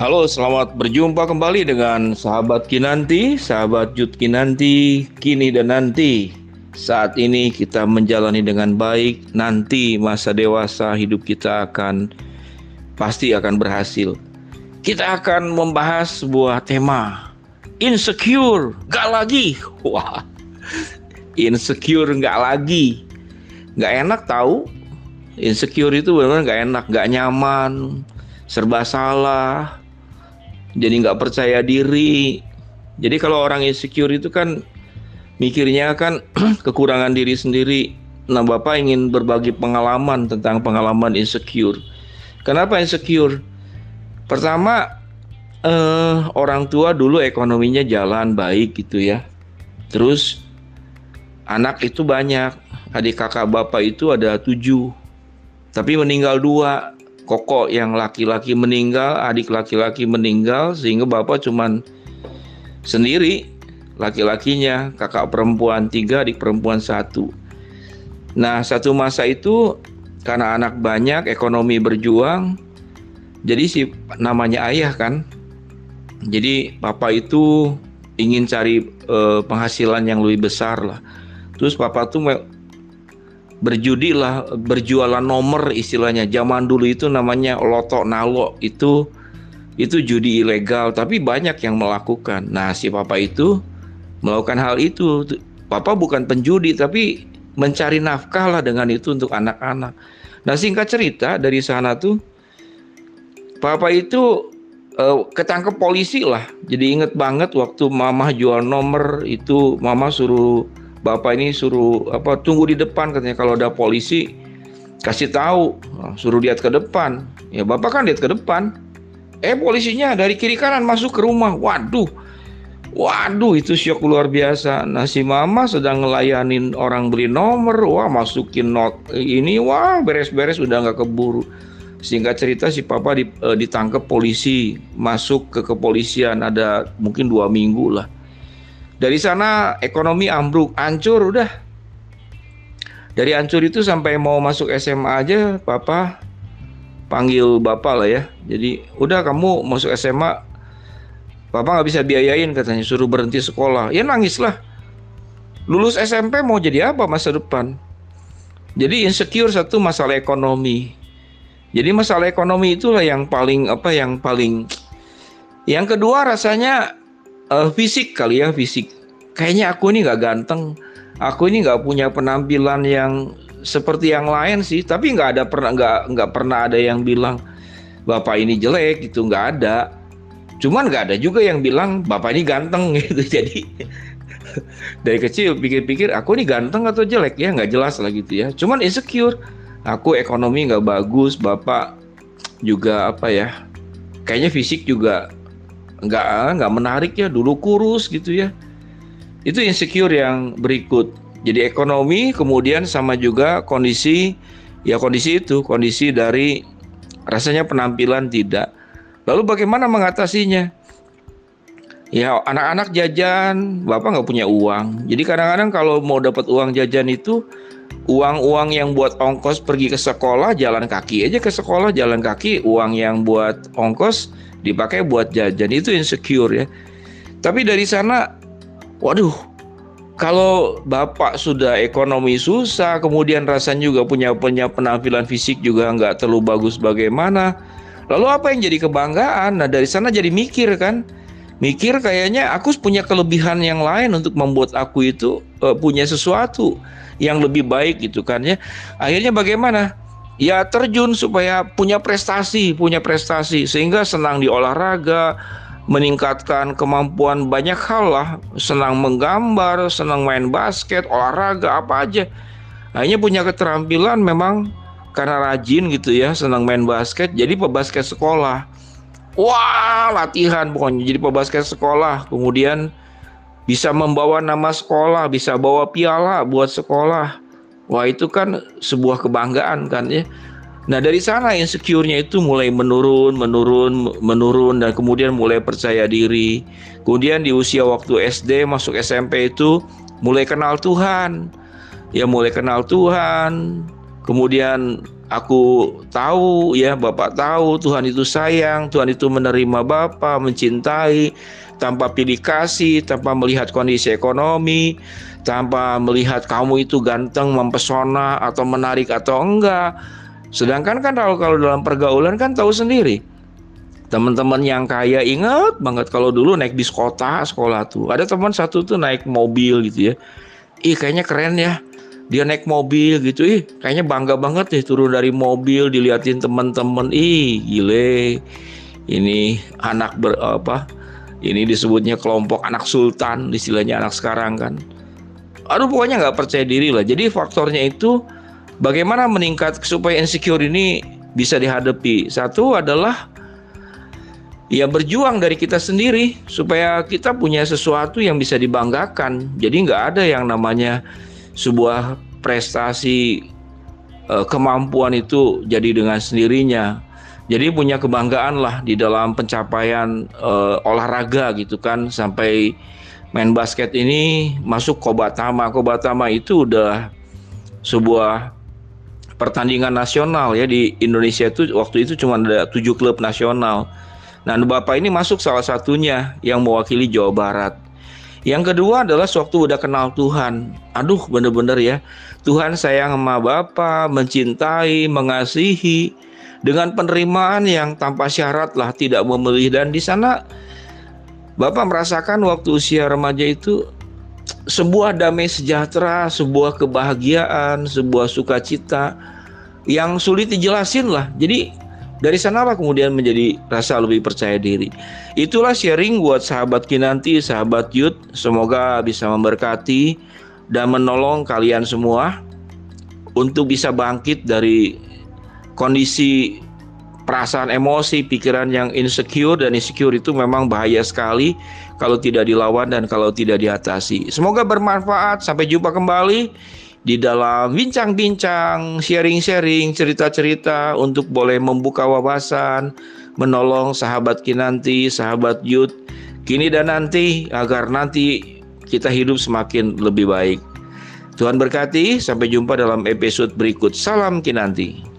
Halo, selamat berjumpa kembali dengan sahabat Kinanti, sahabat Jud Kinanti, kini dan nanti. Saat ini kita menjalani dengan baik, nanti masa dewasa hidup kita akan pasti akan berhasil. Kita akan membahas sebuah tema insecure, gak lagi. Wah, insecure gak lagi. Gak enak tahu. Insecure itu benar-benar gak enak, gak nyaman, serba salah, jadi nggak percaya diri. Jadi kalau orang insecure itu kan mikirnya kan kekurangan diri sendiri. Nah Bapak ingin berbagi pengalaman tentang pengalaman insecure. Kenapa insecure? Pertama eh, orang tua dulu ekonominya jalan baik gitu ya. Terus anak itu banyak. Adik kakak bapak itu ada tujuh. Tapi meninggal dua koko yang laki-laki meninggal, adik laki-laki meninggal sehingga bapak cuman sendiri laki-lakinya, kakak perempuan tiga, adik perempuan satu. Nah satu masa itu karena anak banyak, ekonomi berjuang, jadi si namanya ayah kan, jadi papa itu ingin cari uh, penghasilan yang lebih besar lah. Terus papa tuh berjudi lah, berjualan nomor istilahnya. Zaman dulu itu namanya loto nalo itu itu judi ilegal, tapi banyak yang melakukan. Nah, si papa itu melakukan hal itu. Papa bukan penjudi, tapi mencari nafkah lah dengan itu untuk anak-anak. Nah, singkat cerita dari sana tuh, papa itu uh, ketangkep polisi lah. Jadi inget banget waktu mama jual nomor itu, mama suruh bapak ini suruh apa tunggu di depan katanya. Kalau ada polisi kasih tahu. Suruh lihat ke depan. Ya bapak kan lihat ke depan. Eh polisinya dari kiri kanan masuk ke rumah. Waduh. Waduh itu syok luar biasa. Nah si mama sedang ngelayanin orang beli nomor. Wah masukin not ini. Wah beres-beres udah nggak keburu. Sehingga cerita si papa eh, ditangkap polisi. Masuk ke kepolisian. Ada mungkin dua minggu lah dari sana ekonomi ambruk, hancur udah. Dari hancur itu sampai mau masuk SMA aja, papa panggil bapak lah ya. Jadi udah kamu masuk SMA, papa nggak bisa biayain katanya, suruh berhenti sekolah. Ya nangis lah. Lulus SMP mau jadi apa masa depan? Jadi insecure satu masalah ekonomi. Jadi masalah ekonomi itulah yang paling apa yang paling yang kedua rasanya uh, fisik kali ya fisik. Kayaknya aku ini nggak ganteng. Aku ini nggak punya penampilan yang seperti yang lain sih. Tapi nggak ada pernah nggak nggak pernah ada yang bilang bapak ini jelek gitu. Nggak ada. Cuman nggak ada juga yang bilang bapak ini ganteng gitu. Jadi dari kecil pikir-pikir aku ini ganteng atau jelek? Ya nggak jelas lah gitu ya. Cuman insecure. Aku ekonomi nggak bagus bapak juga apa ya kayaknya fisik juga nggak nggak menarik ya dulu kurus gitu ya. Itu insecure yang berikut. Jadi ekonomi kemudian sama juga kondisi ya kondisi itu kondisi dari rasanya penampilan tidak. Lalu bagaimana mengatasinya? Ya anak-anak jajan bapak nggak punya uang. Jadi kadang-kadang kalau mau dapat uang jajan itu uang-uang yang buat ongkos pergi ke sekolah jalan kaki aja ke sekolah jalan kaki. Uang yang buat ongkos dipakai buat jajan itu insecure ya. Tapi dari sana, waduh, kalau bapak sudah ekonomi susah, kemudian rasanya juga punya punya penampilan fisik juga nggak terlalu bagus bagaimana, lalu apa yang jadi kebanggaan? Nah dari sana jadi mikir kan, mikir kayaknya aku punya kelebihan yang lain untuk membuat aku itu uh, punya sesuatu yang lebih baik gitu kan ya. Akhirnya bagaimana? Ya terjun supaya punya prestasi, punya prestasi sehingga senang di olahraga, meningkatkan kemampuan banyak hal lah, senang menggambar, senang main basket, olahraga apa aja. Akhirnya punya keterampilan memang karena rajin gitu ya, senang main basket, jadi pebasket sekolah. Wah, latihan pokoknya jadi pebasket sekolah. Kemudian bisa membawa nama sekolah, bisa bawa piala buat sekolah Wah itu kan sebuah kebanggaan kan ya. Nah dari sana insecure-nya itu mulai menurun, menurun, menurun dan kemudian mulai percaya diri. Kemudian di usia waktu SD masuk SMP itu mulai kenal Tuhan. Ya mulai kenal Tuhan. Kemudian aku tahu ya Bapak tahu Tuhan itu sayang, Tuhan itu menerima Bapak, mencintai tanpa pilih kasih, tanpa melihat kondisi ekonomi, tanpa melihat kamu itu ganteng, mempesona atau menarik atau enggak. Sedangkan kan kalau kalau dalam pergaulan kan tahu sendiri. Teman-teman yang kaya ingat banget kalau dulu naik bis kota sekolah tuh. Ada teman satu tuh naik mobil gitu ya. Ih kayaknya keren ya dia naik mobil gitu ih kayaknya bangga banget deh turun dari mobil diliatin teman-teman ih gile ini anak ber apa ini disebutnya kelompok anak sultan istilahnya anak sekarang kan aduh pokoknya nggak percaya diri lah. Jadi faktornya itu bagaimana meningkat supaya insecure ini bisa dihadapi? Satu adalah ya berjuang dari kita sendiri supaya kita punya sesuatu yang bisa dibanggakan. Jadi nggak ada yang namanya sebuah prestasi uh, kemampuan itu jadi dengan sendirinya. Jadi punya kebanggaan lah di dalam pencapaian uh, olahraga gitu kan sampai main basket ini masuk Kobatama. Kobatama itu udah sebuah pertandingan nasional ya di Indonesia itu waktu itu cuma ada tujuh klub nasional. Nah, Bapak ini masuk salah satunya yang mewakili Jawa Barat. Yang kedua adalah sewaktu udah kenal Tuhan. Aduh, bener-bener ya. Tuhan sayang sama Bapa, mencintai, mengasihi dengan penerimaan yang tanpa syarat lah, tidak memilih dan di sana Bapak merasakan waktu usia remaja itu sebuah damai sejahtera, sebuah kebahagiaan, sebuah sukacita yang sulit dijelasin lah. Jadi dari sanalah kemudian menjadi rasa lebih percaya diri. Itulah sharing buat sahabat Kinanti, sahabat Yud. Semoga bisa memberkati dan menolong kalian semua untuk bisa bangkit dari kondisi perasaan emosi, pikiran yang insecure dan insecure itu memang bahaya sekali kalau tidak dilawan dan kalau tidak diatasi. Semoga bermanfaat. Sampai jumpa kembali di dalam bincang-bincang, sharing-sharing, cerita-cerita untuk boleh membuka wawasan, menolong sahabat kinanti, sahabat youth, kini dan nanti agar nanti kita hidup semakin lebih baik. Tuhan berkati, sampai jumpa dalam episode berikut. Salam kinanti.